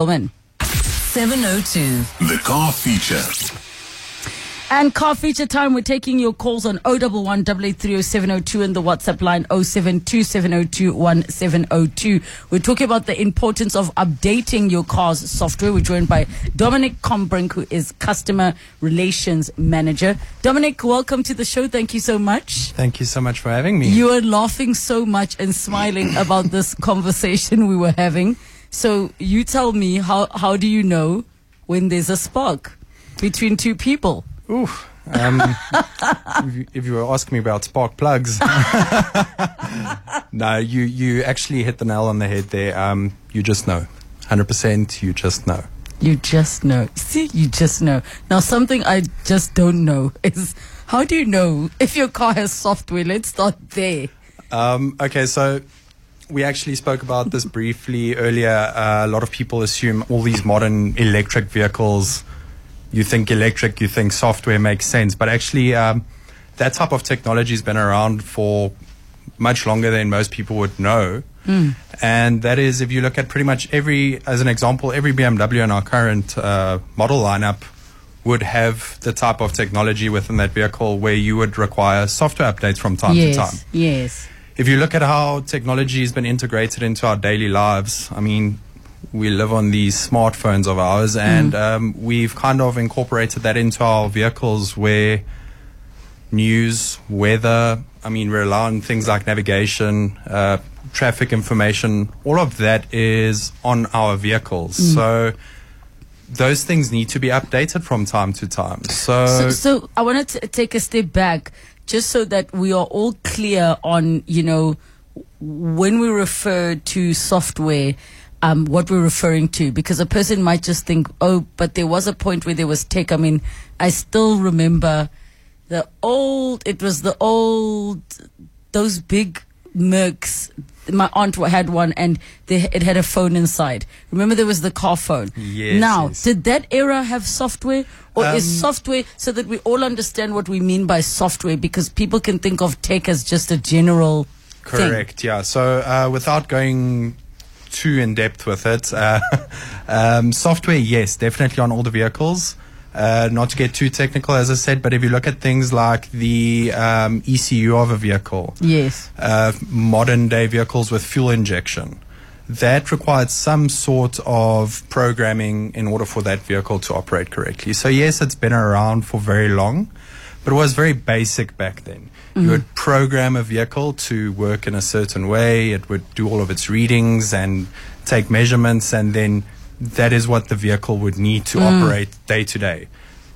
Woman. 702. The car feature. And car feature time, we're taking your calls on 011 702 and the WhatsApp line 0727021702. We're talking about the importance of updating your car's software. We're joined by Dominic Combrink, who is Customer Relations Manager. Dominic, welcome to the show. Thank you so much. Thank you so much for having me. You are laughing so much and smiling about this conversation we were having. So you tell me, how, how do you know when there's a spark between two people? Oof. Um, if, you, if you were asking me about spark plugs, no, you you actually hit the nail on the head there. Um, you just know, hundred percent. You just know. You just know. See, you just know. Now, something I just don't know is how do you know if your car has software? Let's start there. Um, okay, so we actually spoke about this briefly earlier. Uh, a lot of people assume all these modern electric vehicles. You think electric, you think software makes sense, but actually, um, that type of technology has been around for much longer than most people would know. And that is, if you look at pretty much every, as an example, every BMW in our current uh, model lineup would have the type of technology within that vehicle where you would require software updates from time to time yes, yes. If you look at how technology has been integrated into our daily lives, I mean, we live on these smartphones of ours, and um, we've kind of incorporated that into our vehicles where news, weather, I mean, we rely on things like navigation, uh, traffic information, all of that is on our vehicles. So those things need to be updated from time to time. So, So, so I want to take a step back just so that we are all clear on, you know, when we refer to software, um, what we're referring to, because a person might just think, oh, but there was a point where there was tech. I mean, I still remember the old, it was the old, those big Mercs. My aunt had one and they, it had a phone inside. Remember there was the car phone. Yes, Now, yes. did that era have software or is Um, software so that we all understand what we mean by software because people can think of tech as just a general thing. Correct. Yeah. So uh, without going too in depth with it, uh, um, software, yes, definitely on all the vehicles. Uh, not to get too technical, as I said, but if you look at things like the um, ECU of a vehicle, Yes. uh, modern day vehicles with fuel injection, that required some sort of programming in order for that vehicle to operate correctly. So, yes, it's been around for very long, but it was very basic back then. You would program a vehicle to work in a certain way, it would do all of its readings and take measurements, and then that is what the vehicle would need to operate day to day.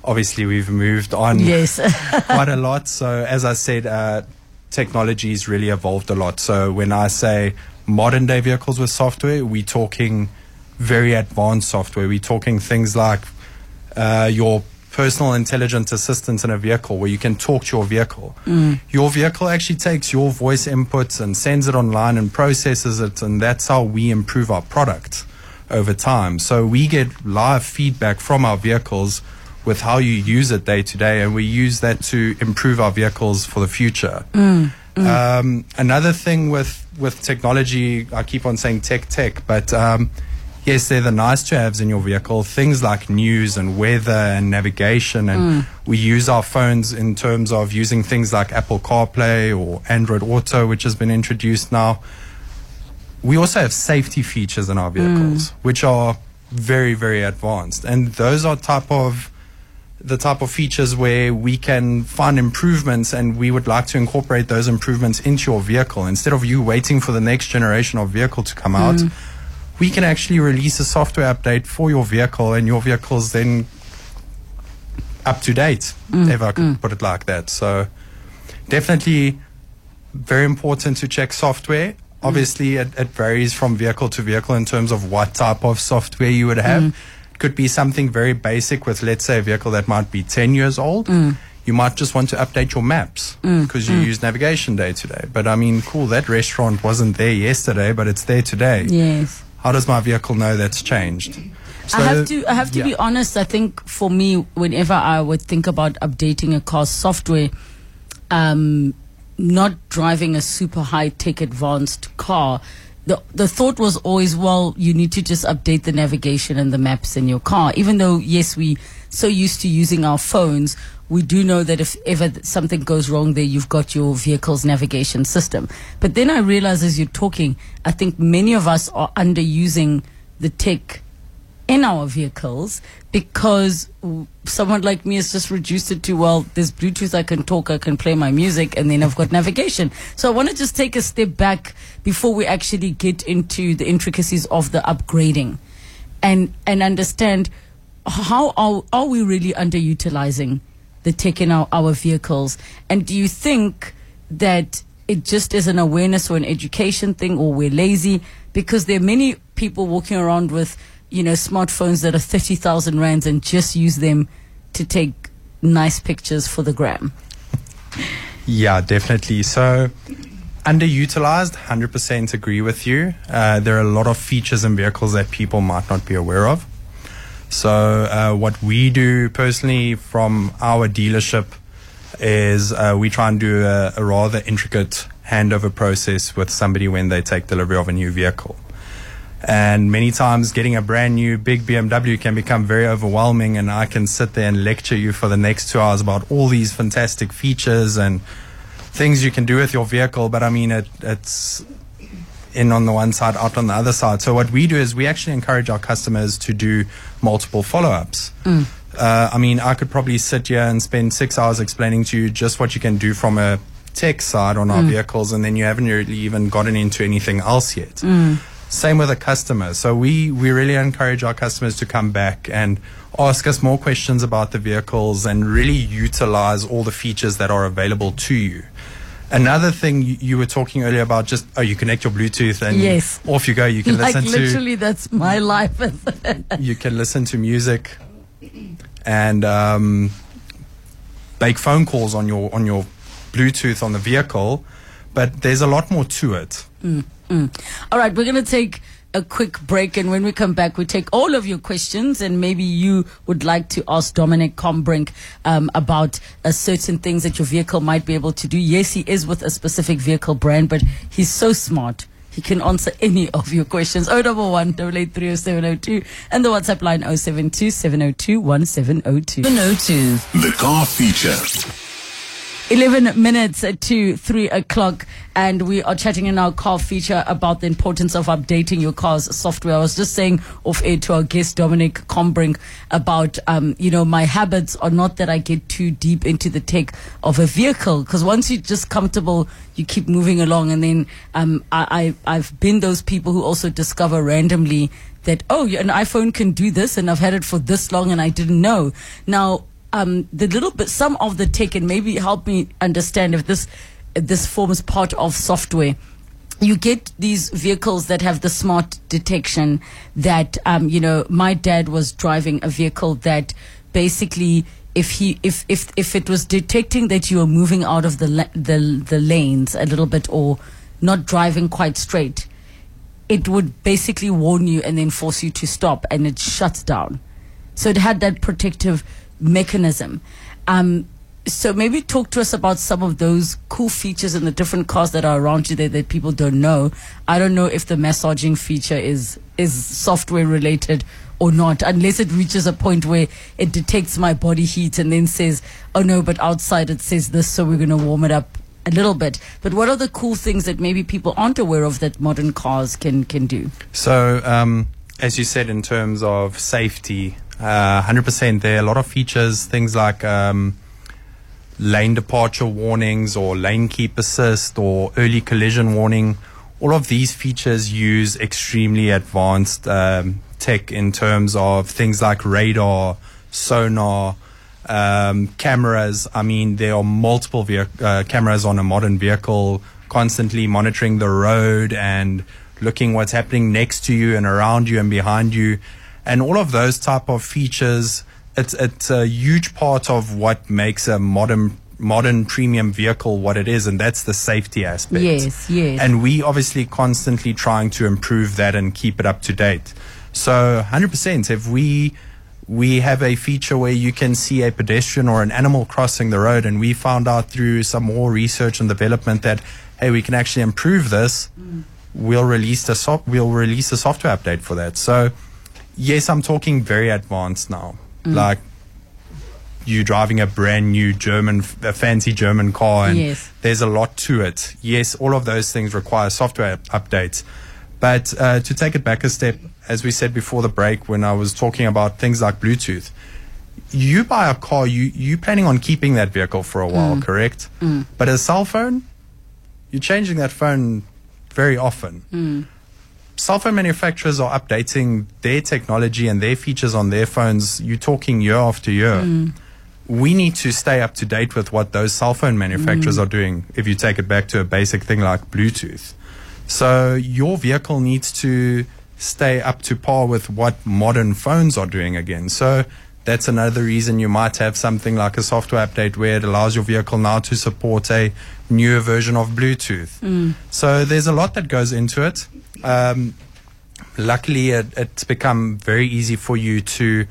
Obviously, we've moved on Yes. quite a lot. So, as I said, uh, technology's really evolved a lot. So, when I say modern day vehicles with software, we're talking very advanced software. We're talking things like uh, your personal intelligent assistant in a vehicle where you can talk to your vehicle. Your vehicle actually takes your voice inputs and sends it online and processes it, and that's how we improve our product over time. So we get live feedback from our vehicles with how you use it day to day, and we use that to improve our vehicles for the future. Um, another thing with with technology, I keep on saying tech, tech, but um, yes, they're the nice to haves in your vehicle. Things like news and weather and navigation, and we use our phones in terms of using things like Apple CarPlay or Android Auto, which has been introduced now. We also have safety features in our hmm. vehicles, which are very, very advanced, and those are type of the type of features where we can find improvements and we would like to incorporate those improvements into your vehicle. Instead of you waiting for the next generation of vehicle to come out hmm. we can actually release a software update for your vehicle and your vehicle's then up to date hmm. if i could put it like that. So definitely very important to check software Mm. obviously it, it varies from vehicle to vehicle in terms of what type of software you would have. It could be something very basic with let's say a vehicle that might be 10 years old. Mm. You might just want to update your maps because you use navigation day to day but i mean cool that restaurant wasn't there yesterday but it's there today. Yes. how does my vehicle know that's changed? I have to I have to yeah. be honest, I think for me whenever I would think about updating a car's software, um not driving a super high tech advanced car, the the thought was always, well, you need to just update the navigation and the maps in your car. Even though, yes, we so used to using our phones, we do know that if ever something goes wrong there, you've got your vehicle's navigation system. But then I realize as you're talking, I think many of us are underusing the tech in our vehicles because someone like me has just reduced it to well there's bluetooth i can talk i can play my music and then i've got navigation. So i want to just take a step back before we actually get into the intricacies of the upgrading and and understand how are, are we really underutilizing the tech in our, our vehicles? And do you think that it just is an awareness or an education thing or we're lazy? Because there are many people walking around with you know smartphones that are 30,000 rands and just use them to take nice pictures for the gram Yeah, definitely. So, underutilized, 100% agree with you. Uh, there are a lot of features in vehicles that people might not be aware of. So, uh, what we do personally from our dealership is uh, we try and do a, a rather intricate handover process with somebody when they take delivery of a new vehicle. And many times, getting a brand new big BMW can become very overwhelming. And I can sit there and lecture you for the next two hours about all these fantastic features and things you can do with your vehicle. But I mean, it, it's in on the one side, out on the other side. So what we do is we actually encourage our customers to do multiple follow-ups. Mm. Uh, I mean, I could probably sit here and spend six hours explaining to you just what you can do from a tech side on our mm. vehicles, and then you haven't really even gotten into anything else yet. Mm. Same with a customer. So we, we really encourage our customers to come back and ask us more questions about the vehicles and really utilize all the features that are available to you. Another thing you, were talking earlier about just, oh, you connect your Bluetooth and Yes. off you go. You can like listen to literally that's my life you can listen to music and um, make phone calls on your on your Bluetooth on the vehicle, but there's a lot more to it. All right, we're going to take a quick break, and when we come back, we take all of your questions, and maybe you would like to ask Dominic Combrink um, about uh, certain things that your vehicle might be able to do. Yes, he is with a specific vehicle brand, but he's so smart. He can answer any of your questions. 011 883 0702 and the WhatsApp line 072 702 1702. 702. The car feature. 11 minutes to 3 o'clock and we are chatting in our car feature about the importance of updating your car's software. I was just saying off air to our guest Dominic Combrink about, um, you know, my habits are not that I get too deep into the tech of a vehicle because once you're just comfortable, you keep moving along and then um, I, I, I've been those people who also discover randomly that, oh, an iPhone can do this and I've had it for this long and I didn't know. Now, um, the little bit, some of the tech, and maybe help me understand if this this forms part of software. You get these vehicles that have the smart detection. That um, you know, my dad was driving a vehicle that basically, if he if if if it was detecting that you were moving out of the the the lanes a little bit or not driving quite straight, it would basically warn you and then force you to stop, and it shuts down. So it had that protective mechanism. Um, so maybe talk to us about some of those cool features in the different cars that are around you that, that people don't know. I don't know if the massaging feature is is software related or not, unless it reaches a point where it detects my body heat and then says, "Oh no, but outside it says this, so we're going to warm it up." A little bit, but what are the cool things that maybe people aren't aware of that modern cars can can do? So, um, as you said, in terms of safety, uh, 100% there are a lot of features, things like um, lane departure warnings or lane keep assist or early collision warning. All of these features use extremely advanced um, tech in terms of things like radar, sonar, um, cameras. I mean, there are multiple vehi- uh, cameras on a modern vehicle constantly monitoring the road and looking what's happening next to you and around you and behind you. And all of those type of features, it's, it's a huge part of what makes a modern modern premium vehicle what it is and that's the safety aspect Yes, yes. and we obviously constantly trying to improve that and keep it up to date so 100% if we we have a feature where you can see a pedestrian or an animal crossing the road and we found out through some more research and development that hey we can actually improve this mm. we'll release the soft we'll release a software update for that. So yes, I'm talking very advanced now. Mm. Like you driving a brand new German, a fancy German car, and Yes. there's a lot to it. Yes, all of those things require software updates. But uh, to take it back a step, as we said before the break, when I was talking about things like Bluetooth, you buy a car, you you planning on keeping that vehicle for a while, mm. correct? Mm. But a cell phone, you're changing that phone very often. Cell phone manufacturers are updating their technology and their features on their phones. You're talking year after year. Hmm. We need to stay up to date with what those cell phone manufacturers hmm. are doing. If you take it back to a basic thing like Bluetooth, so your vehicle needs to stay up to par with what modern phones are doing again. So that's another reason you might have something like a software update where it allows your vehicle now to support a newer version of Bluetooth. Hmm. So there's a lot that goes into it. Um, luckily, it, it's become very easy for you to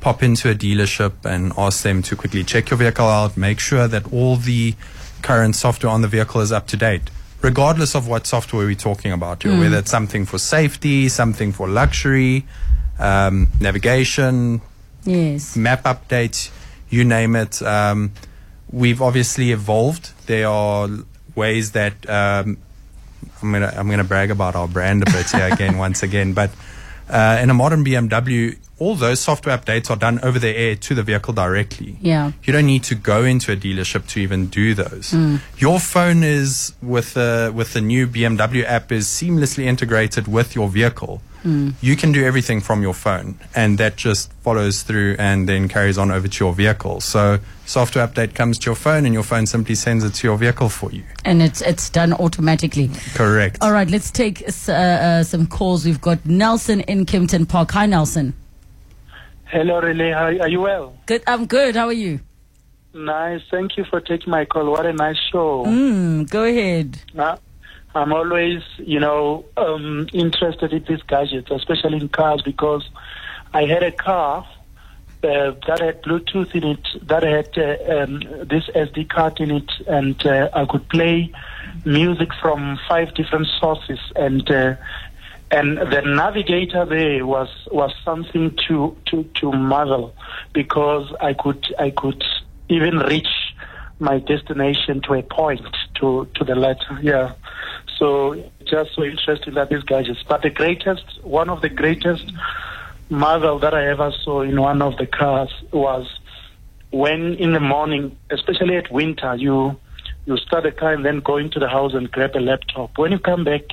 pop into a dealership and ask them to quickly check your vehicle out, make sure that all the current software on the vehicle is up to date, regardless of what software we're talking about, know, whether it's something for safety, something for luxury, um, navigation, Yes. map updates, you name it. Um, we've obviously evolved. There are ways that um, I'm gonna I'm gonna brag about our brand a bit here again once again. But uh, in a modern BMW, all those software updates are done over the air to the vehicle directly. Yeah. You don't need to go into a dealership to even do those. Your phone is with the with the new BMW app is seamlessly integrated with your vehicle. You can do everything from your phone, and that just follows through and then carries on over to your vehicle. So software update comes to your phone, and your phone simply sends it to your vehicle for you. And it's it's done automatically. Correct. All right, let's take uh, uh, some calls. We've got Nelson in Kempton Park. Hi, Nelson. Hello, Relay. How are you well? Good. I'm good. How are you? Nice. Thank you for taking my call. What a nice show. Mm, go ahead. Uh, I'm always, you know, um, interested in these gadgets, especially in cars, because I had a car uh, that had Bluetooth in it, that had uh, um, this SD card in it, and uh, I could play music from five different sources, and uh, and the navigator there was was something to to to marvel, because I could I could even reach my destination to a point to to the letter. Yeah. So just so interesting that these gadgets. But the greatest, one of the greatest marvel that I ever saw in one of the cars was when in the morning, especially at winter, you you start the car and then go into the house and grab a laptop. When you come back,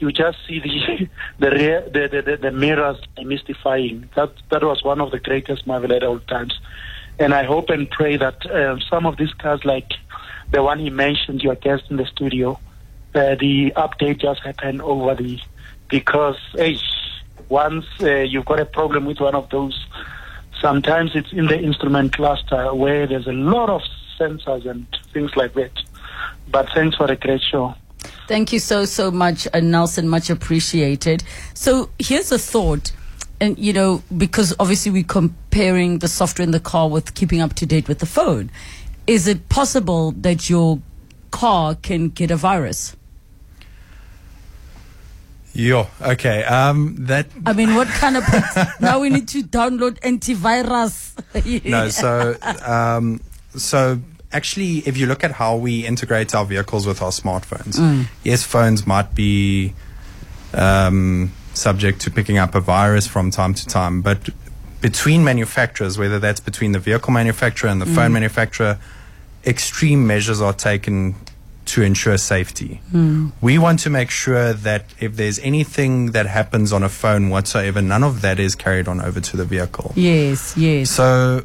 you just see the the rear, the, the, the, the mirrors mystifying. That that was one of the greatest marvel at all times. And I hope and pray that uh, some of these cars, like the one he mentioned, your guest in the studio, the update just happened over the because hey, once uh, you've got a problem with one of those, sometimes it's in the instrument cluster where there's a lot of sensors and things like that. But thanks for a great show. Thank you so, so much, uh, Nelson. Much appreciated. So here's a thought. And, you know, because obviously we're comparing the software in the car with keeping up to date with the phone. Is it possible that your car can get a virus? Yeah. Okay. Um. That I mean, what kind of. now we need to download antivirus. no. So, um, so actually, if you look at how we integrate our vehicles with our smartphones, yes, phones might be um, subject to picking up a virus from time to time, but between manufacturers, whether that's between the vehicle manufacturer and the phone manufacturer, extreme measures are taken to ensure safety. Hmm. We want to make sure that if there's anything that happens on a phone whatsoever, none of that is carried on over to the vehicle. Yes, yes. So,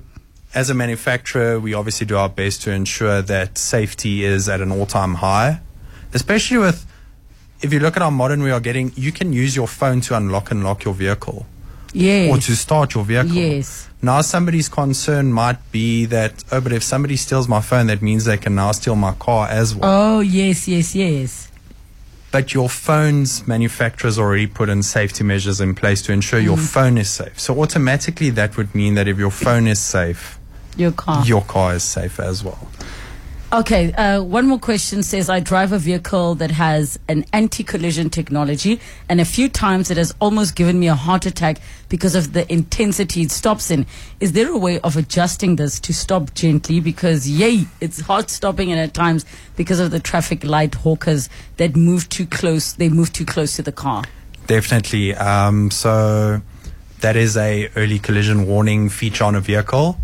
as a manufacturer, we obviously do our best to ensure that safety is at an all time high, especially with. If you look at how modern we are getting, you can use your phone to unlock and lock your vehicle yes. or to start your vehicle. Yes. Now, somebody's concern might be that, oh, but if somebody steals my phone, that means they can now steal my car as well. Oh, yes, yes, yes. But your phone's manufacturers already put in safety measures in place to ensure your mm-hmm. phone is safe. So, automatically, that would mean that if your phone is safe, Your car. your car is safe as well. Okay, uh, one more question says I drive a vehicle that has an anti collision technology, and a few times it has almost given me a heart attack because of the intensity it stops in. Is there a way of adjusting this to stop gently? Because, yay, it's hard stopping, and at times, because of the traffic light hawkers that move too close, they move too close to the car. Definitely. Um, so that is a early collision warning feature on a vehicle.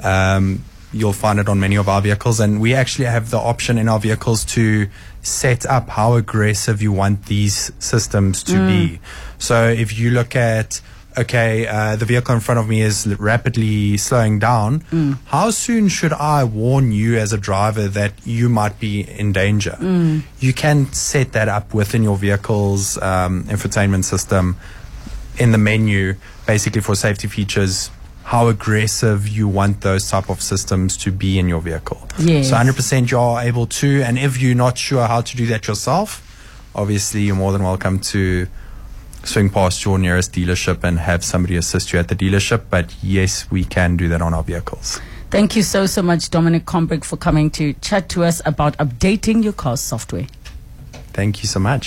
Um, you'll find it on many of our vehicles, and we actually have the option in our vehicles to set up how aggressive you want these systems to be. So if you look at okay, uh, the vehicle in front of me is rapidly slowing down. How soon should I warn you as a driver that you might be in danger? You can set that up within your vehicle's um, infotainment system in the menu, basically for safety features, how aggressive you want those type of systems to be in your vehicle. Yes. So 100% you are able to, and if you're not sure how to do that yourself, obviously you're more than welcome to swing past your nearest dealership and have somebody assist you at the dealership. But yes, we can do that on our vehicles. Thank you so, so much, Dominic Combrink, for coming to chat to us about updating your car's software. Thank you so much.